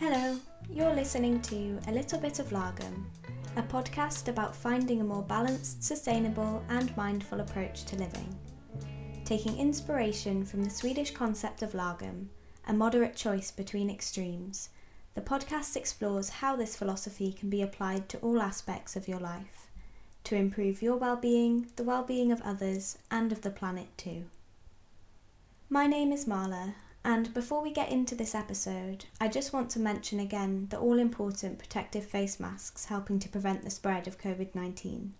Hello, you're listening to A Little Bit of Lagom, a podcast about finding a more balanced, sustainable, and mindful approach to living. Taking inspiration from the Swedish concept of lagom, a moderate choice between extremes, the podcast explores how this philosophy can be applied to all aspects of your life to improve your well-being, the well-being of others, and of the planet too. My name is Marla, and before we get into this episode, I just want to mention again the all important protective face masks helping to prevent the spread of COVID 19.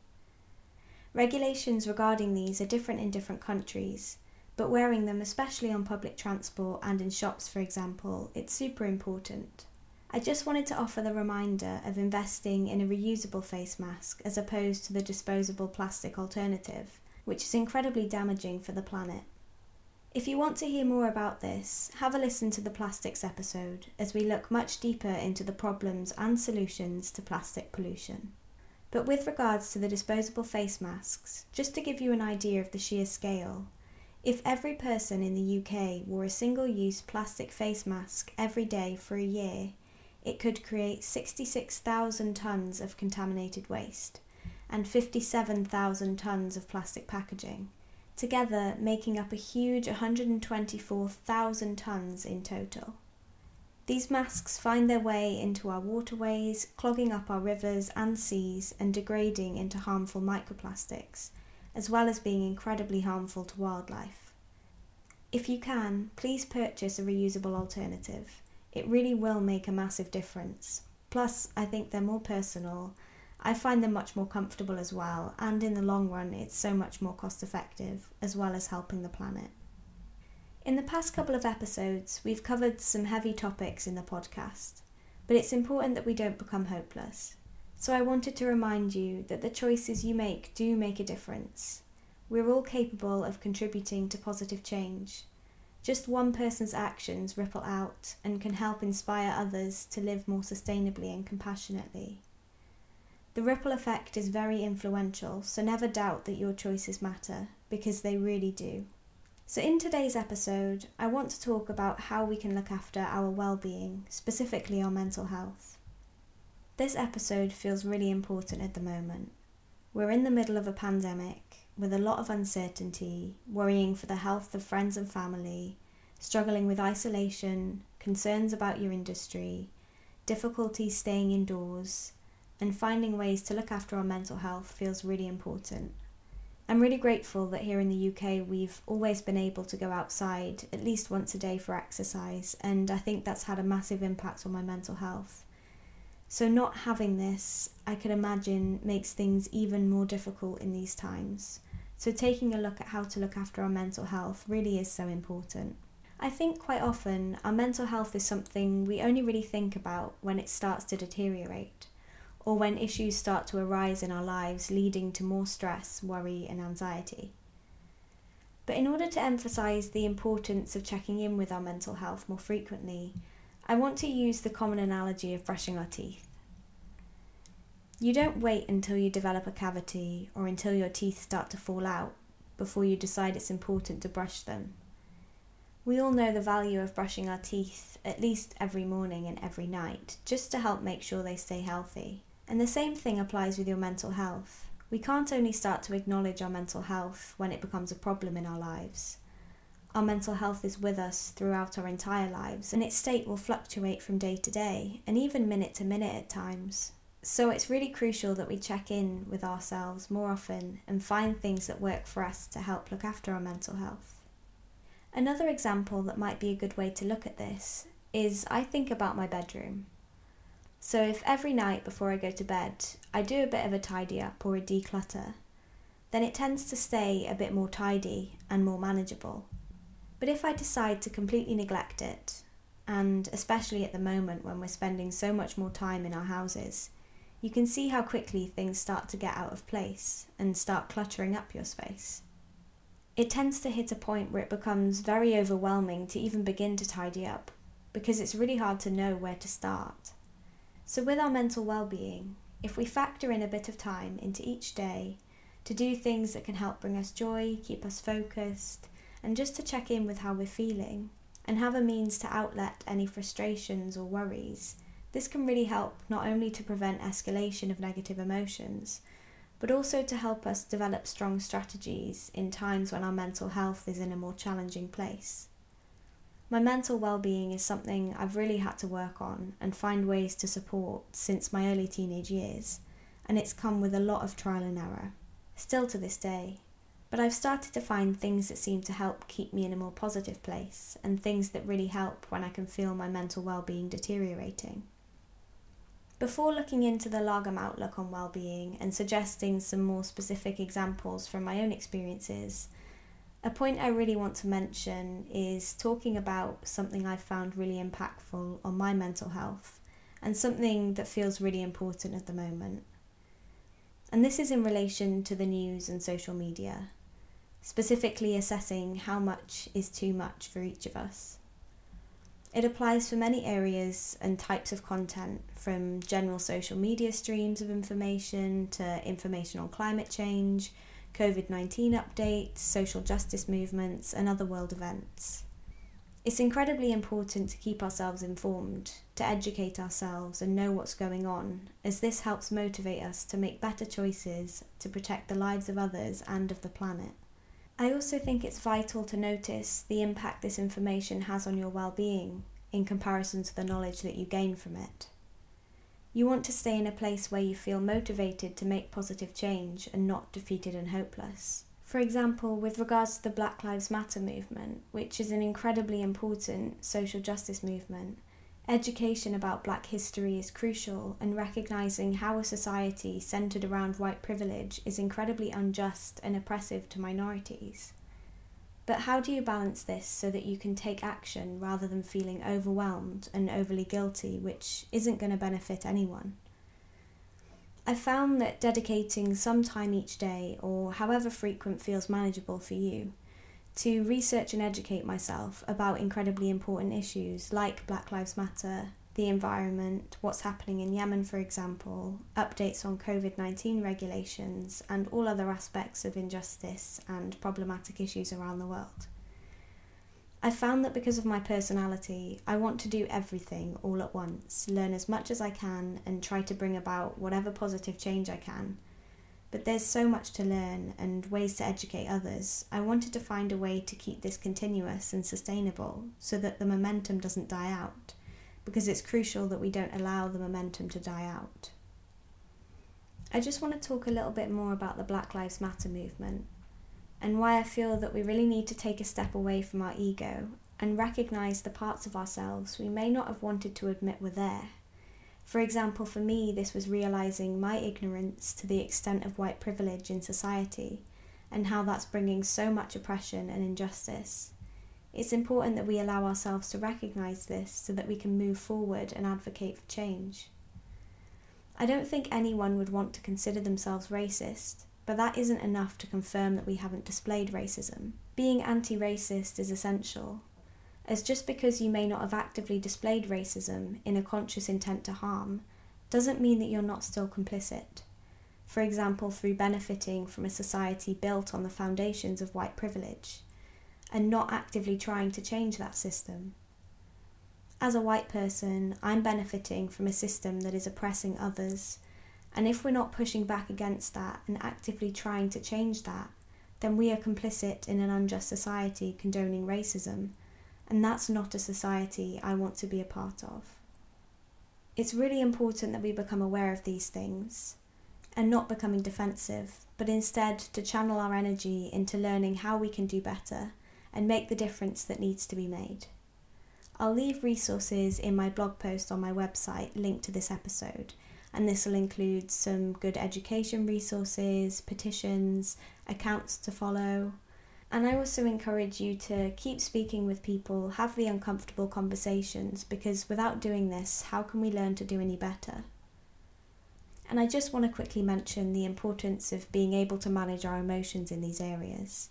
Regulations regarding these are different in different countries, but wearing them, especially on public transport and in shops, for example, it's super important. I just wanted to offer the reminder of investing in a reusable face mask as opposed to the disposable plastic alternative, which is incredibly damaging for the planet. If you want to hear more about this, have a listen to the plastics episode as we look much deeper into the problems and solutions to plastic pollution. But with regards to the disposable face masks, just to give you an idea of the sheer scale, if every person in the UK wore a single use plastic face mask every day for a year, it could create 66,000 tonnes of contaminated waste and 57,000 tonnes of plastic packaging together making up a huge 124,000 tonnes in total. These masks find their way into our waterways, clogging up our rivers and seas and degrading into harmful microplastics, as well as being incredibly harmful to wildlife. If you can, please purchase a reusable alternative. It really will make a massive difference. Plus, I think they're more personal I find them much more comfortable as well, and in the long run, it's so much more cost effective, as well as helping the planet. In the past couple of episodes, we've covered some heavy topics in the podcast, but it's important that we don't become hopeless. So I wanted to remind you that the choices you make do make a difference. We're all capable of contributing to positive change. Just one person's actions ripple out and can help inspire others to live more sustainably and compassionately. The ripple effect is very influential, so never doubt that your choices matter, because they really do. So, in today's episode, I want to talk about how we can look after our well being, specifically our mental health. This episode feels really important at the moment. We're in the middle of a pandemic with a lot of uncertainty, worrying for the health of friends and family, struggling with isolation, concerns about your industry, difficulties staying indoors, and finding ways to look after our mental health feels really important. I'm really grateful that here in the UK we've always been able to go outside at least once a day for exercise, and I think that's had a massive impact on my mental health. So, not having this, I can imagine, makes things even more difficult in these times. So, taking a look at how to look after our mental health really is so important. I think quite often our mental health is something we only really think about when it starts to deteriorate or when issues start to arise in our lives, leading to more stress, worry, and anxiety. But in order to emphasise the importance of checking in with our mental health more frequently, I want to use the common analogy of brushing our teeth. You don't wait until you develop a cavity or until your teeth start to fall out before you decide it's important to brush them. We all know the value of brushing our teeth at least every morning and every night, just to help make sure they stay healthy. And the same thing applies with your mental health. We can't only start to acknowledge our mental health when it becomes a problem in our lives. Our mental health is with us throughout our entire lives, and its state will fluctuate from day to day and even minute to minute at times. So it's really crucial that we check in with ourselves more often and find things that work for us to help look after our mental health. Another example that might be a good way to look at this is I think about my bedroom. So if every night before I go to bed I do a bit of a tidy up or a declutter, then it tends to stay a bit more tidy and more manageable. But if I decide to completely neglect it, and especially at the moment when we're spending so much more time in our houses, you can see how quickly things start to get out of place and start cluttering up your space. It tends to hit a point where it becomes very overwhelming to even begin to tidy up because it's really hard to know where to start. So, with our mental well being, if we factor in a bit of time into each day to do things that can help bring us joy, keep us focused, and just to check in with how we're feeling, and have a means to outlet any frustrations or worries, this can really help not only to prevent escalation of negative emotions, but also to help us develop strong strategies in times when our mental health is in a more challenging place. My mental well-being is something I've really had to work on and find ways to support since my early teenage years, and it's come with a lot of trial and error, still to this day. But I've started to find things that seem to help keep me in a more positive place and things that really help when I can feel my mental well-being deteriorating. Before looking into the Lagom outlook on well-being and suggesting some more specific examples from my own experiences, a point I really want to mention is talking about something I've found really impactful on my mental health and something that feels really important at the moment. And this is in relation to the news and social media, specifically assessing how much is too much for each of us. It applies for many areas and types of content, from general social media streams of information to information on climate change COVID 19 updates, social justice movements, and other world events. It's incredibly important to keep ourselves informed, to educate ourselves and know what's going on, as this helps motivate us to make better choices to protect the lives of others and of the planet. I also think it's vital to notice the impact this information has on your well-being in comparison to the knowledge that you gain from it. You want to stay in a place where you feel motivated to make positive change and not defeated and hopeless. For example, with regards to the Black Lives Matter movement, which is an incredibly important social justice movement, education about black history is crucial, and recognising how a society centred around white privilege is incredibly unjust and oppressive to minorities. But how do you balance this so that you can take action rather than feeling overwhelmed and overly guilty, which isn't going to benefit anyone? I've found that dedicating some time each day, or however frequent feels manageable for you, to research and educate myself about incredibly important issues like Black Lives Matter, the environment, what's happening in Yemen, for example, updates on COVID 19 regulations, and all other aspects of injustice and problematic issues around the world. I found that because of my personality, I want to do everything all at once, learn as much as I can, and try to bring about whatever positive change I can. But there's so much to learn and ways to educate others. I wanted to find a way to keep this continuous and sustainable so that the momentum doesn't die out because it's crucial that we don't allow the momentum to die out. I just want to talk a little bit more about the Black Lives Matter movement and why I feel that we really need to take a step away from our ego and recognise the parts of ourselves we may not have wanted to admit were there. For example, for me, this was realising my ignorance to the extent of white privilege in society and how that's bringing so much oppression and injustice. It's important that we allow ourselves to recognise this so that we can move forward and advocate for change. I don't think anyone would want to consider themselves racist, but that isn't enough to confirm that we haven't displayed racism. Being anti racist is essential, as just because you may not have actively displayed racism in a conscious intent to harm doesn't mean that you're not still complicit. For example, through benefiting from a society built on the foundations of white privilege and not actively trying to change that system. As a white person, I'm benefiting from a system that is oppressing others, and if we're not pushing back against that and actively trying to change that, then we are complicit in an unjust society condoning racism, and that's not a society I want to be a part of. It's really important that we become aware of these things and not becoming defensive, but instead to channel our energy into learning how we can do better and make the difference that needs to be made. I'll leave resources in my blog post on my website linked to this episode, and this will include some good education resources, petitions, accounts to follow. And I also encourage you to keep speaking with people, have the uncomfortable conversations, because without doing this, how can we learn to do any better? And I just want to quickly mention the importance of being able to manage our emotions in these areas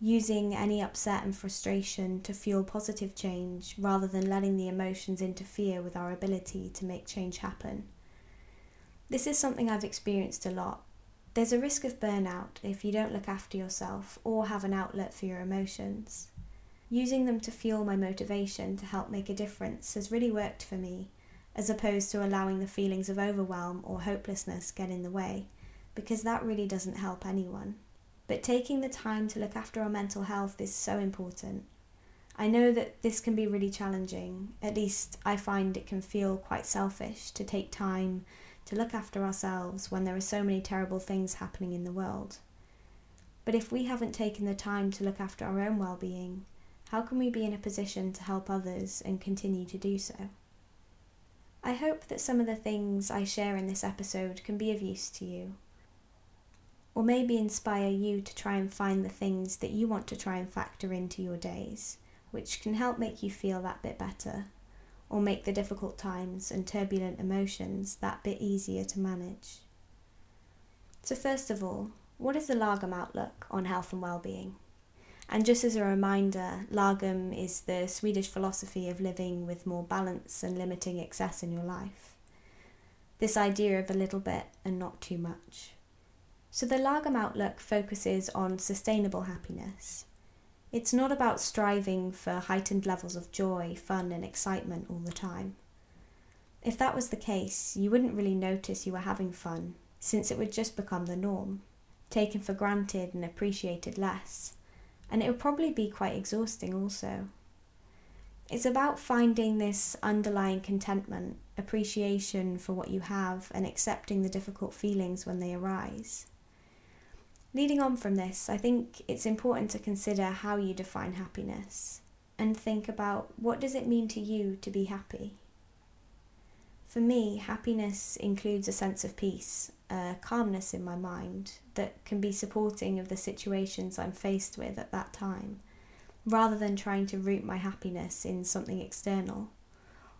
using any upset and frustration to fuel positive change rather than letting the emotions interfere with our ability to make change happen. This is something I've experienced a lot. There's a risk of burnout if you don't look after yourself or have an outlet for your emotions. using them to fuel my motivation to help make a difference has really worked for me, as opposed to allowing the feelings of overwhelm or hopelessness get in the way, because that really doesn't help anyone. But taking the time to look after our mental health is so important. I know that this can be really challenging, at least I find it can feel quite selfish to take time to look after ourselves when there are so many terrible things happening in the world. But if we haven't taken the time to look after our own well being, how can we be in a position to help others and continue to do so? I hope that some of the things I share in this episode can be of use to you, or maybe inspire you to try and find the things that you want to try and factor into your days, which can help make you feel that bit better, or make the difficult times and turbulent emotions that bit easier to manage. So, first of all, what is the Lagom outlook on health and well-being? And just as a reminder, Lagom is the Swedish philosophy of living with more balance and limiting excess in your life. This idea of a little bit and not too much. So the Lagom outlook focuses on sustainable happiness. It's not about striving for heightened levels of joy, fun, and excitement all the time. If that was the case, you wouldn't really notice you were having fun, since it would just become the norm, taken for granted and appreciated less and it would probably be quite exhausting also. It's about finding this underlying contentment, appreciation for what you have, and accepting the difficult feelings when they arise. Leading on from this, I think it's important to consider how you define happiness and think about what does it mean to you to be happy? For me, happiness includes a sense of peace, a calmness in my mind that can be supporting of the situations I'm faced with at that time, rather than trying to root my happiness in something external.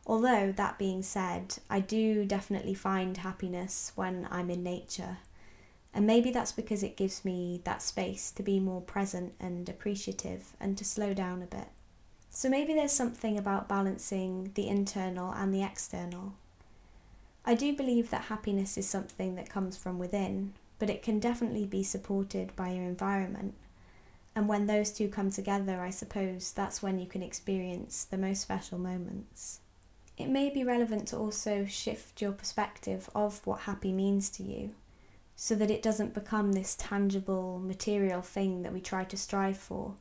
Although, that being said, I do definitely find happiness when I'm in nature, and maybe that's because it gives me that space to be more present and appreciative and to slow down a bit. So maybe there's something about balancing the internal and the external I do believe that happiness is something that comes from within, but it can definitely be supported by your environment. And when those two come together, I suppose that's when you can experience the most special moments. It may be relevant to also shift your perspective of what happy means to you, so that it doesn't become this tangible, material thing that we try to strive for,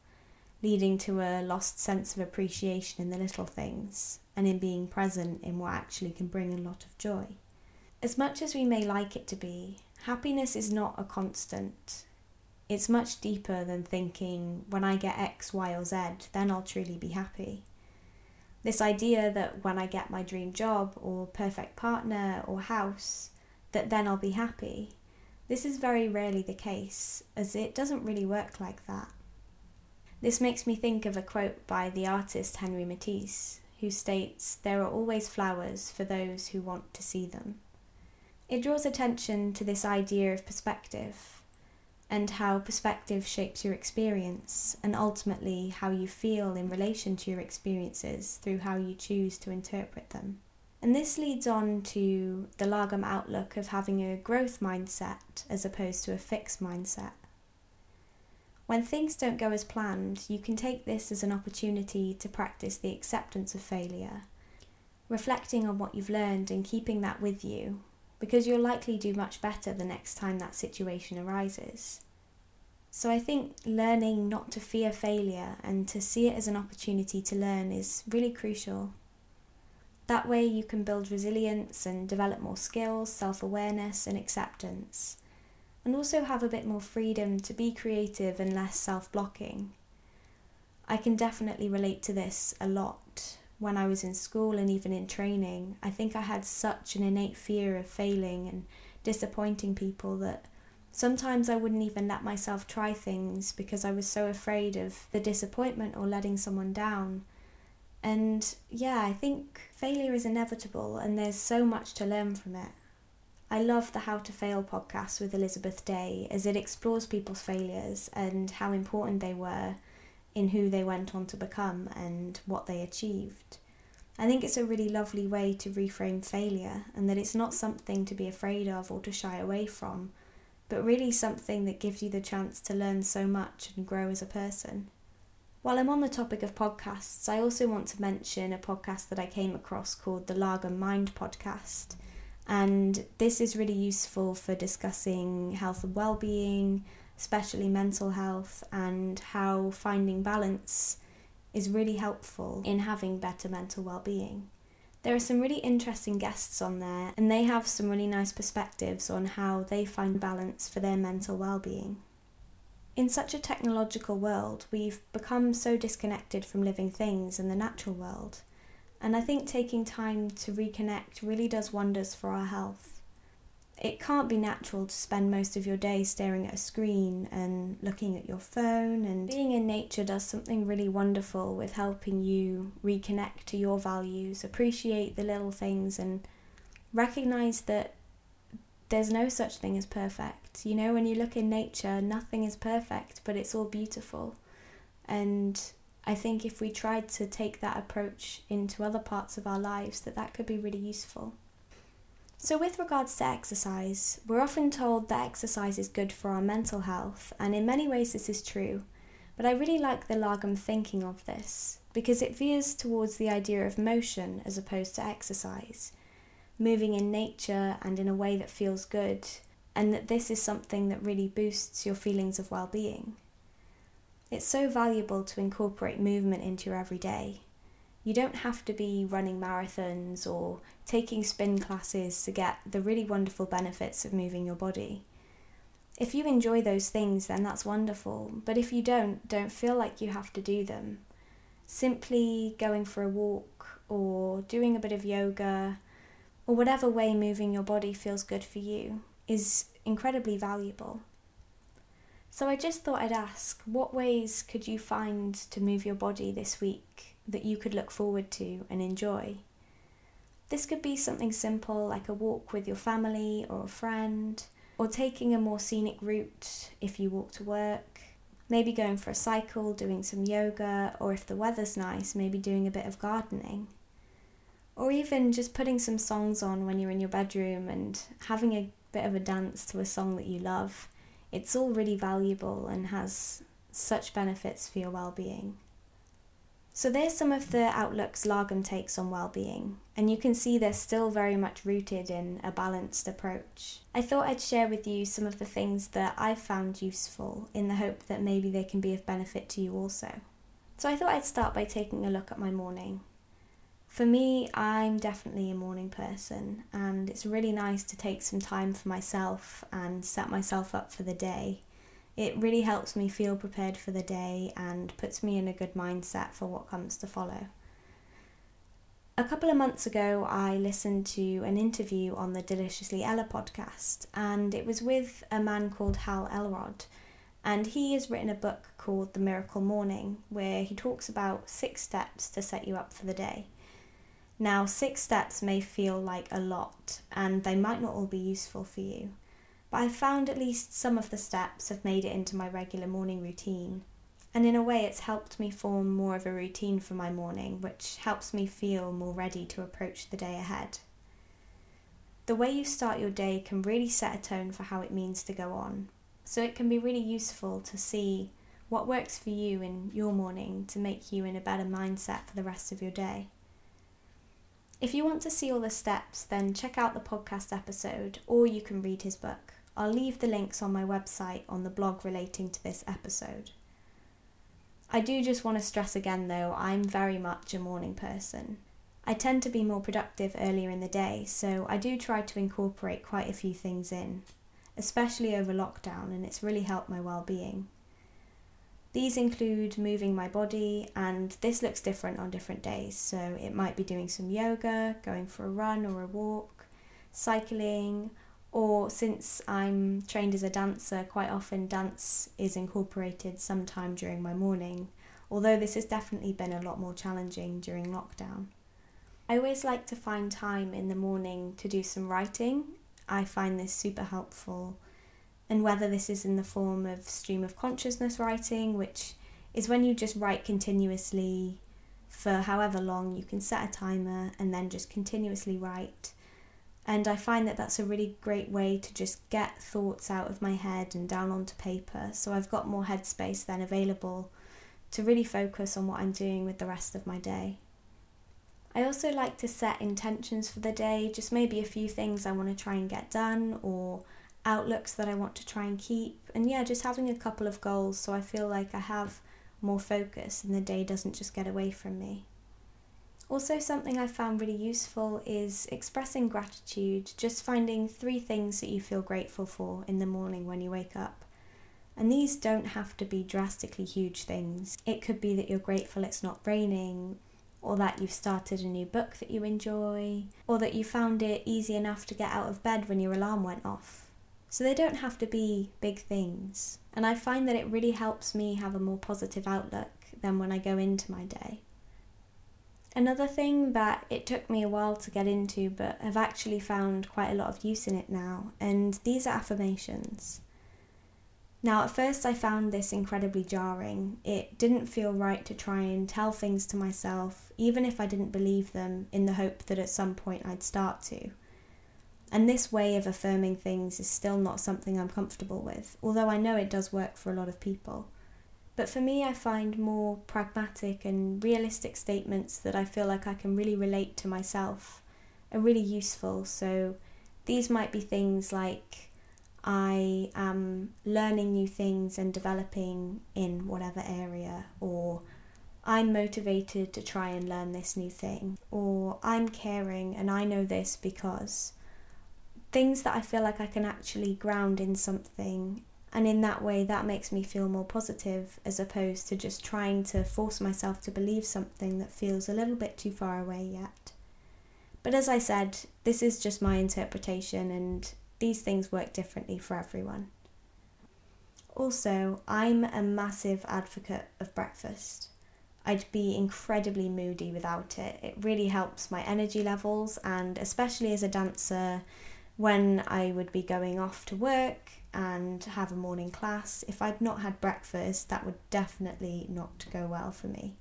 leading to a lost sense of appreciation in the little things and in being present in what actually can bring a lot of joy. As much as we may like it to be, happiness is not a constant. It's much deeper than thinking, when I get X, Y, or Z, then I'll truly be happy. This idea that when I get my dream job or perfect partner or house, that then I'll be happy, this is very rarely the case, as it doesn't really work like that. This makes me think of a quote by the artist Henri Matisse, who states, There are always flowers for those who want to see them. It draws attention to this idea of perspective and how perspective shapes your experience and ultimately how you feel in relation to your experiences through how you choose to interpret them. And this leads on to the Lagom outlook of having a growth mindset as opposed to a fixed mindset. When things don't go as planned, you can take this as an opportunity to practice the acceptance of failure, reflecting on what you've learned and keeping that with you, because you'll likely do much better the next time that situation arises. So I think learning not to fear failure and to see it as an opportunity to learn is really crucial. That way, you can build resilience and develop more skills, self awareness, and acceptance and also have a bit more freedom to be creative and less self blocking. I can definitely relate to this a lot. When I was in school and even in training, I think I had such an innate fear of failing and disappointing people that sometimes I wouldn't even let myself try things because I was so afraid of the disappointment or letting someone down. And yeah, I think failure is inevitable and there's so much to learn from it. I love the How to Fail podcast with Elizabeth Day as it explores people's failures and how important they were in who they went on to become and what they achieved. I think it's a really lovely way to reframe failure and that it's not something to be afraid of or to shy away from, but really something that gives you the chance to learn so much and grow as a person. While I'm on the topic of podcasts, I also want to mention a podcast that I came across called the Lagom Mind Podcast. And this is really useful for discussing health and well-being, especially mental health, and how finding balance is really helpful in having better mental well-being. There are some really interesting guests on there, and they have some really nice perspectives on how they find balance for their mental well-being. In such a technological world, we've become so disconnected from living things and the natural world, and I think taking time to reconnect really does wonders for our health. It can't be natural to spend most of your day staring at a screen and looking at your phone, and being in nature does something really wonderful with helping you reconnect to your values, appreciate the little things, and recognize that there's no such thing as perfect. You know, when you look in nature, nothing is perfect, but it's all beautiful. And I think if we tried to take that approach into other parts of our lives, that that could be really useful. So, with regards to exercise, we're often told that exercise is good for our mental health, and in many ways this is true. But I really like the Lagom thinking of this because it veers towards the idea of motion as opposed to exercise moving in nature and in a way that feels good, and that this is something that really boosts your feelings of well being. It's so valuable to incorporate movement into your everyday. You don't have to be running marathons or taking spin classes to get the really wonderful benefits of moving your body. If you enjoy those things, then that's wonderful, but if you don't, don't feel like you have to do them. Simply going for a walk or doing a bit of yoga or whatever way moving your body feels good for you is incredibly valuable. So I just thought I'd ask what ways could you find to move your body this week that you could look forward to and enjoy? This could be something simple like a walk with your family or a friend, or taking a more scenic route if you walk to work, maybe going for a cycle, doing some yoga, or if the weather's nice, maybe doing a bit of gardening or even just putting some songs on when you're in your bedroom and having a bit of a dance to a song that you love. It's all really valuable and has such benefits for your well-being. So there's some of the outlooks Lagom takes on well-being, and you can see they're still very much rooted in a balanced approach. I thought I'd share with you some of the things that I've found useful in the hope that maybe they can be of benefit to you also. So I thought I'd start by taking a look at my morning. For me, I'm definitely a morning person, and it's really nice to take some time for myself and set myself up for the day. It really helps me feel prepared for the day and puts me in a good mindset for what comes to follow. A couple of months ago, I listened to an interview on the Deliciously Ella podcast, and it was with a man called Hal Elrod. And he has written a book called The Miracle Morning, where he talks about six steps to set you up for the day. Now, six steps may feel like a lot, and they might not all be useful for you, but I've found at least some of the steps have made it into my regular morning routine. And in a way, it's helped me form more of a routine for my morning, which helps me feel more ready to approach the day ahead. The way you start your day can really set a tone for how it means to go on, so it can be really useful to see what works for you in your morning to make you in a better mindset for the rest of your day. If you want to see all the steps, then check out the podcast episode or you can read his book. I'll leave the links on my website on the blog relating to this episode. I do just want to stress again though, I'm very much a morning person. I tend to be more productive earlier in the day, so I do try to incorporate quite a few things in, especially over lockdown, and it's really helped my well-being. These include moving my body, and this looks different on different days. So it might be doing some yoga, going for a run or a walk, cycling, or since I'm trained as a dancer, quite often dance is incorporated sometime during my morning, although this has definitely been a lot more challenging during lockdown. I always like to find time in the morning to do some writing. I find this super helpful and whether this is in the form of stream of consciousness writing, which is when you just write continuously for however long, you can set a timer and then just continuously write. And I find that that's a really great way to just get thoughts out of my head and down onto paper. So I've got more headspace then available to really focus on what I'm doing with the rest of my day. I also like to set intentions for the day, just maybe a few things I want to try and get done or outlooks that I want to try and keep. And yeah, just having a couple of goals so I feel like I have more focus and the day doesn't just get away from me. Also, something I found really useful is expressing gratitude, just finding three things that you feel grateful for in the morning when you wake up. And these don't have to be drastically huge things. It could be that you're grateful it's not raining, or that you've started a new book that you enjoy, or that you found it easy enough to get out of bed when your alarm went off. So they don't have to be big things. And I find that it really helps me have a more positive outlook than when I go into my day. Another thing that it took me a while to get into, but I've actually found quite a lot of use in it now, and these are affirmations. Now, at first, I found this incredibly jarring. It didn't feel right to try and tell things to myself, even if I didn't believe them, in the hope that at some point I'd start to. And this way of affirming things is still not something I'm comfortable with, although I know it does work for a lot of people. But for me, I find more pragmatic and realistic statements that I feel like I can really relate to myself are really useful. So these might be things like I am learning new things and developing in whatever area, or I'm motivated to try and learn this new thing, or I'm caring and I know this because things that I feel like I can actually ground in something and in that way, that makes me feel more positive as opposed to just trying to force myself to believe something that feels a little bit too far away yet. But as I said, this is just my interpretation, and these things work differently for everyone. Also, I'm a massive advocate of breakfast. I'd be incredibly moody without it. It really helps my energy levels, and especially as a dancer, when I would be going off to work and have a morning class, if I'd not had breakfast, that would definitely not go well for me.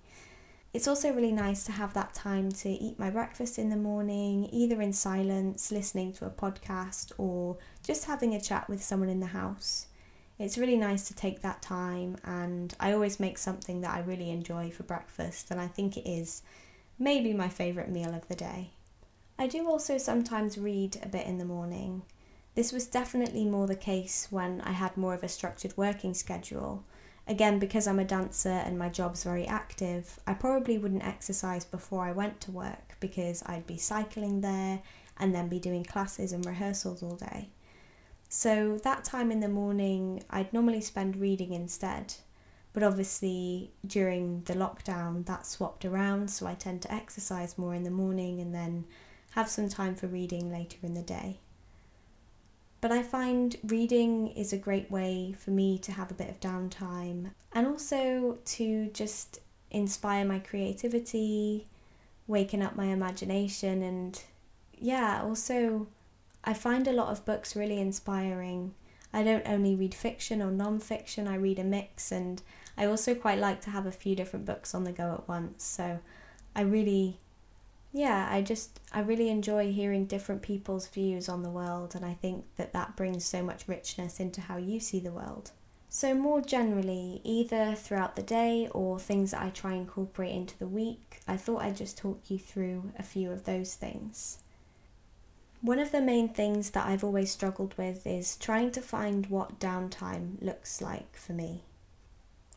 It's also really nice to have that time to eat my breakfast in the morning, either in silence, listening to a podcast, or just having a chat with someone in the house. It's really nice to take that time, and I always make something that I really enjoy for breakfast, and I think it is maybe my favourite meal of the day. I do also sometimes read a bit in the morning. This was definitely more the case when I had more of a structured working schedule. Again, because I'm a dancer and my job's very active, I probably wouldn't exercise before I went to work because I'd be cycling there and then be doing classes and rehearsals all day. So, that time in the morning, I'd normally spend reading instead. But obviously, during the lockdown, that swapped around, so I tend to exercise more in the morning and then have some time for reading later in the day. But I find reading is a great way for me to have a bit of downtime and also to just inspire my creativity, waken up my imagination, and yeah, also I find a lot of books really inspiring. I don't only read fiction or non fiction, I read a mix, and I also quite like to have a few different books on the go at once. So I really yeah, I just I really enjoy hearing different people's views on the world and I think that that brings so much richness into how you see the world. So more generally, either throughout the day or things that I try and incorporate into the week, I thought I'd just talk you through a few of those things. One of the main things that I've always struggled with is trying to find what downtime looks like for me.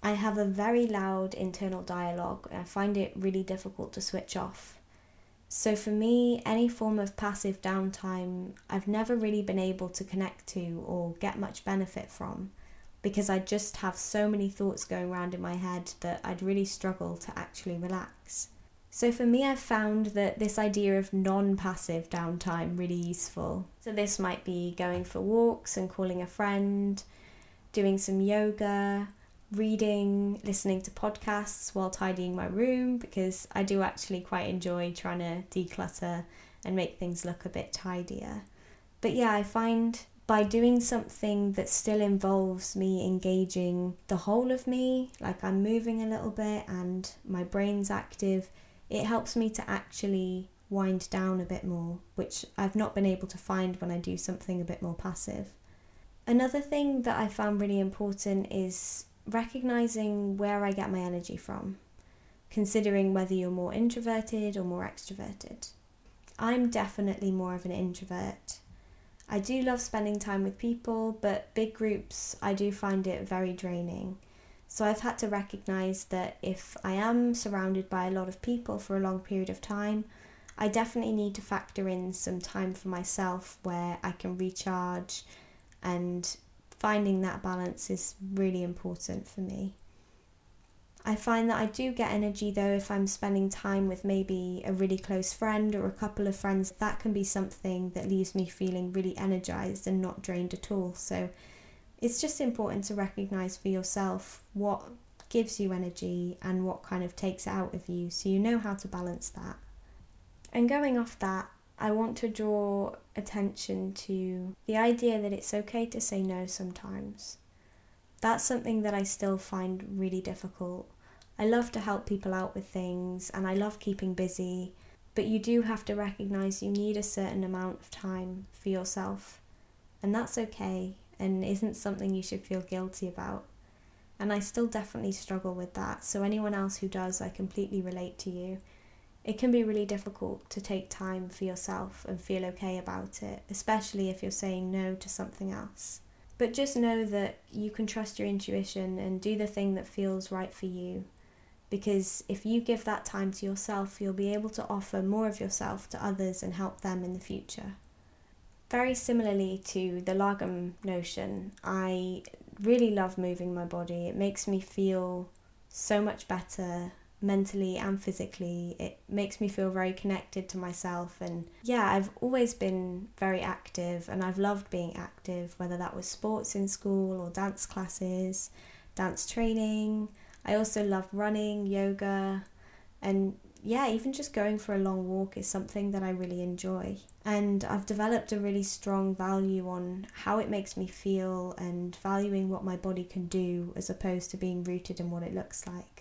I have a very loud internal dialogue and I find it really difficult to switch off. So for me, any form of passive downtime, I've never really been able to connect to or get much benefit from because I just have so many thoughts going around in my head that I'd really struggle to actually relax. So for me, I've found that this idea of non passive downtime really useful. So this might be going for walks and calling a friend, doing some yoga, reading, listening to podcasts while tidying my room because I do actually quite enjoy trying to declutter and make things look a bit tidier. But yeah, I find by doing something that still involves me engaging the whole of me, like I'm moving a little bit and my brain's active, it helps me to actually wind down a bit more, which I've not been able to find when I do something a bit more passive. Another thing that I found really important is recognizing where I get my energy from, considering whether you're more introverted or more extroverted. I'm definitely more of an introvert. I do love spending time with people, but big groups, I do find it very draining. So I've had to recognize that if I am surrounded by a lot of people for a long period of time, I definitely need to factor in some time for myself where I can recharge and finding that balance is really important for me. I find that I do get energy though if I'm spending time with maybe a really close friend or a couple of friends. That can be something that leaves me feeling really energized and not drained at all. So it's just important to recognize for yourself what gives you energy and what kind of takes out of you so you know how to balance that. And going off that, I want to draw attention to the idea that it's okay to say no sometimes. That's something that I still find really difficult. I love to help people out with things and I love keeping busy, but you do have to recognize you need a certain amount of time for yourself. And that's okay and isn't something you should feel guilty about. And I still definitely struggle with that, so anyone else who does, I completely relate to you. It can be really difficult to take time for yourself and feel okay about it, especially if you're saying no to something else. But just know that you can trust your intuition and do the thing that feels right for you. Because if you give that time to yourself, you'll be able to offer more of yourself to others and help them in the future. Very similarly to the Lagom notion, I really love moving my body. It makes me feel so much better mentally and physically. It makes me feel very connected to myself. And yeah, I've always been very active and I've loved being active, whether that was sports in school or dance classes, dance training. I also love running, yoga, and yeah, even just going for a long walk is something that I really enjoy. And I've developed a really strong value on how it makes me feel and valuing what my body can do as opposed to being rooted in what it looks like.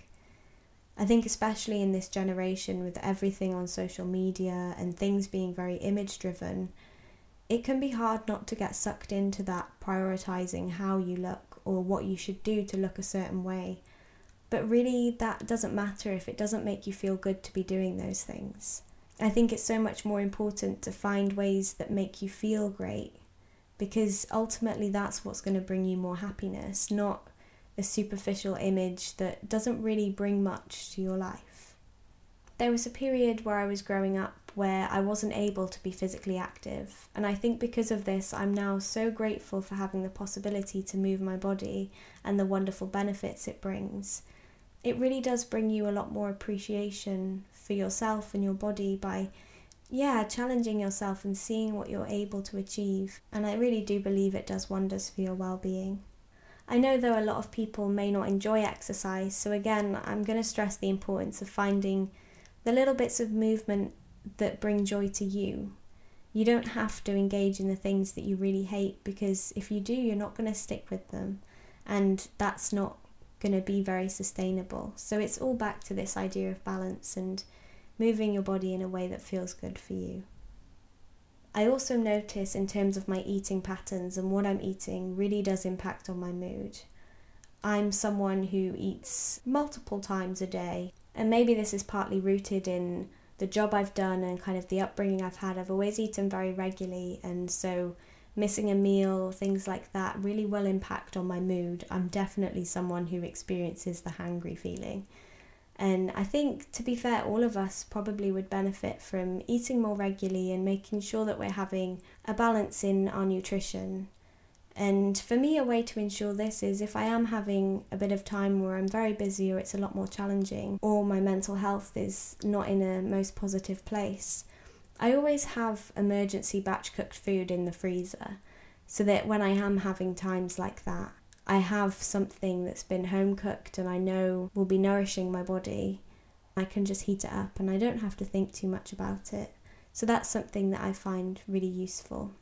I think, especially in this generation with everything on social media and things being very image driven, it can be hard not to get sucked into that prioritizing how you look or what you should do to look a certain way. But really, that doesn't matter if it doesn't make you feel good to be doing those things. I think it's so much more important to find ways that make you feel great because ultimately that's what's going to bring you more happiness, not a superficial image that doesn't really bring much to your life. There was a period where I was growing up where I wasn't able to be physically active, and I think because of this, I'm now so grateful for having the possibility to move my body and the wonderful benefits it brings. It really does bring you a lot more appreciation for yourself and your body by yeah, challenging yourself and seeing what you're able to achieve. And I really do believe it does wonders for your well being. I know though a lot of people may not enjoy exercise, so again, I'm going to stress the importance of finding the little bits of movement that bring joy to you. You don't have to engage in the things that you really hate because if you do, you're not going to stick with them, and that's not going to be very sustainable. So it's all back to this idea of balance and moving your body in a way that feels good for you. I also notice in terms of my eating patterns and what I'm eating really does impact on my mood. I'm someone who eats multiple times a day, and maybe this is partly rooted in the job I've done and kind of the upbringing I've had. I've always eaten very regularly, and so missing a meal things like that really will impact on my mood. I'm definitely someone who experiences the hangry feeling. And I think, to be fair, all of us probably would benefit from eating more regularly and making sure that we're having a balance in our nutrition. And for me, a way to ensure this is if I am having a bit of time where I'm very busy or it's a lot more challenging, or my mental health is not in a most positive place, I always have emergency batch cooked food in the freezer so that when I am having times like that, I have something that's been home cooked and I know will be nourishing my body, I can just heat it up and I don't have to think too much about it. So that's something that I find really useful.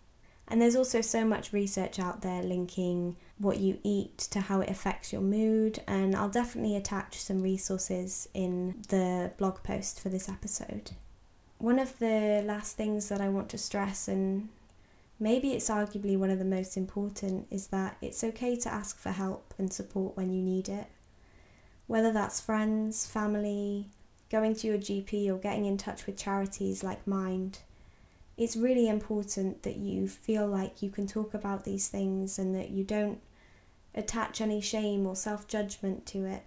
And there's also so much research out there linking what you eat to how it affects your mood, and I'll definitely attach some resources in the blog post for this episode. One of the last things that I want to stress and maybe it's arguably one of the most important, is that it's okay to ask for help and support when you need it. Whether that's friends, family, going to your GP, or getting in touch with charities like Mind, it's really important that you feel like you can talk about these things and that you don't attach any shame or self judgment to it.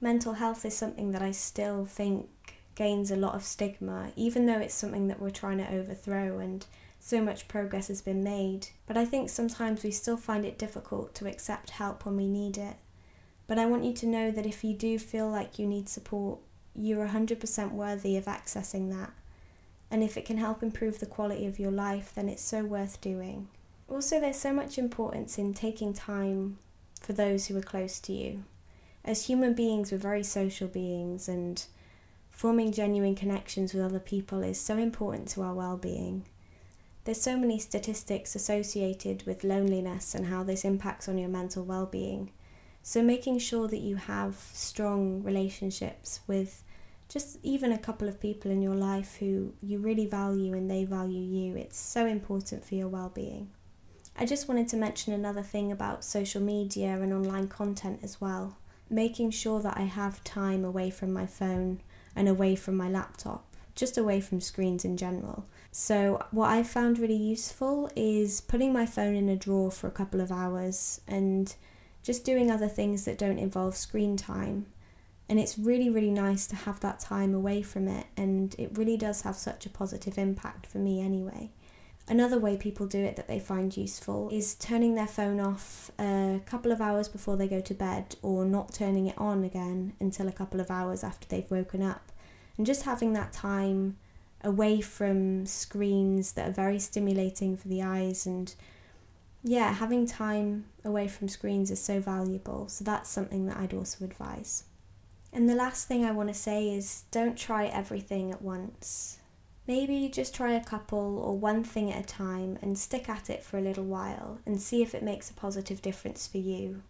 Mental health is something that I still think gains a lot of stigma, even though it's something that we're trying to overthrow and so much progress has been made. But I think sometimes we still find it difficult to accept help when we need it. But I want you to know that if you do feel like you need support, you're 100% worthy of accessing that. And if it can help improve the quality of your life, then it's so worth doing. Also, there's so much importance in taking time for those who are close to you. As human beings, we're very social beings, and forming genuine connections with other people is so important to our well being. There's so many statistics associated with loneliness and how this impacts on your mental well being. So, making sure that you have strong relationships with just even a couple of people in your life who you really value and they value you, it's so important for your well being. I just wanted to mention another thing about social media and online content as well. Making sure that I have time away from my phone and away from my laptop, just away from screens in general. So, what I found really useful is putting my phone in a drawer for a couple of hours and just doing other things that don't involve screen time. And it's really, really nice to have that time away from it, and it really does have such a positive impact for me anyway. Another way people do it that they find useful is turning their phone off a couple of hours before they go to bed or not turning it on again until a couple of hours after they've woken up. And just having that time away from screens that are very stimulating for the eyes and yeah, having time away from screens is so valuable. So that's something that I'd also advise. And the last thing I want to say is don't try everything at once. Maybe just try a couple or one thing at a time and stick at it for a little while and see if it makes a positive difference for you.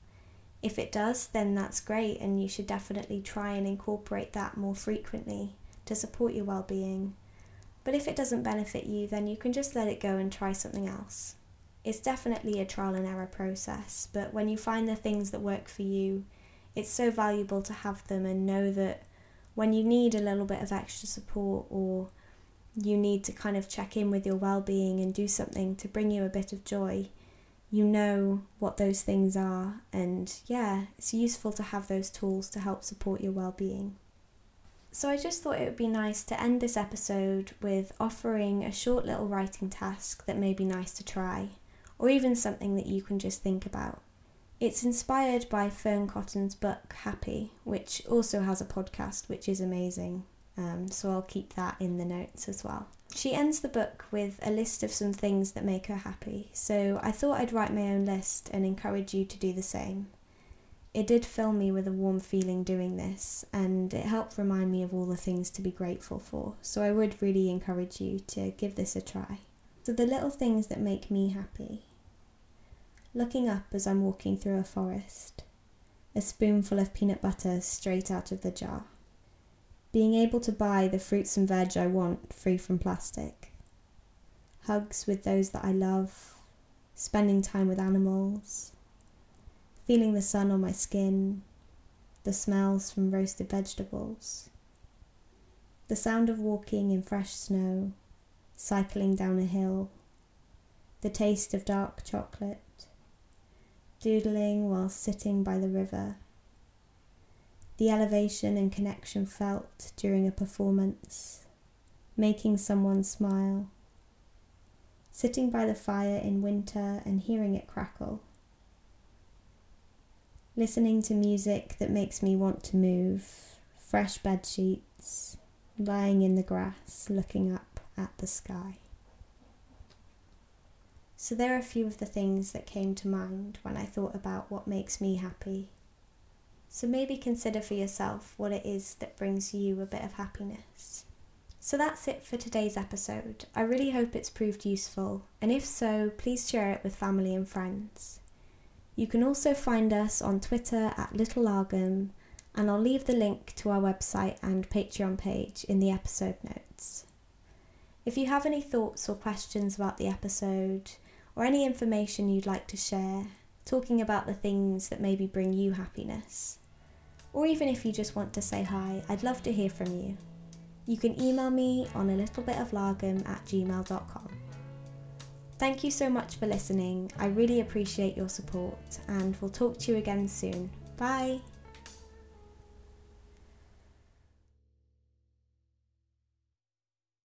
If it does, then that's great, and you should definitely try and incorporate that more frequently to support your well being. But if it doesn't benefit you, then you can just let it go and try something else. It's definitely a trial and error process, but when you find the things that work for you, it's so valuable to have them and know that when you need a little bit of extra support or you need to kind of check in with your well being and do something to bring you a bit of joy, you know what those things are. And yeah, it's useful to have those tools to help support your well being. So I just thought it would be nice to end this episode with offering a short little writing task that may be nice to try, or even something that you can just think about. It's inspired by Fearne Cotton's book Happy, which also has a podcast, which is amazing. Um, so I'll keep that in the notes as well. She ends the book with a list of some things that make her happy, so I thought I'd write my own list and encourage you to do the same. It did fill me with a warm feeling doing this, and it helped remind me of all the things to be grateful for. So I would really encourage you to give this a try. So, the little things that make me happy looking up as I'm walking through a forest, a spoonful of peanut butter straight out of the jar, being able to buy the fruits and veg I want free from plastic, hugs with those that I love, spending time with animals. Feeling the sun on my skin, the smells from roasted vegetables, the sound of walking in fresh snow, cycling down a hill, the taste of dark chocolate, doodling while sitting by the river, the elevation and connection felt during a performance, making someone smile, sitting by the fire in winter and hearing it crackle listening to music that makes me want to move, fresh bed sheets, lying in the grass looking up at the sky. So, there are a few of the things that came to mind when I thought about what makes me happy. So, maybe consider for yourself what it is that brings you a bit of happiness. So, that's it for today's episode. I really hope it's proved useful, and if so, please share it with family and friends. You can also find us on Twitter at Little Lagom, and I'll leave the link to our website and Patreon page in the episode notes. If you have any thoughts or questions about the episode, or any information you'd like to share, talking about the things that maybe bring you happiness. Or even if you just want to say hi, I'd love to hear from you. You can email me on a little bit of lagom at gmail.com. Thank you so much for listening. I really appreciate your support and we'll talk to you again soon. Bye.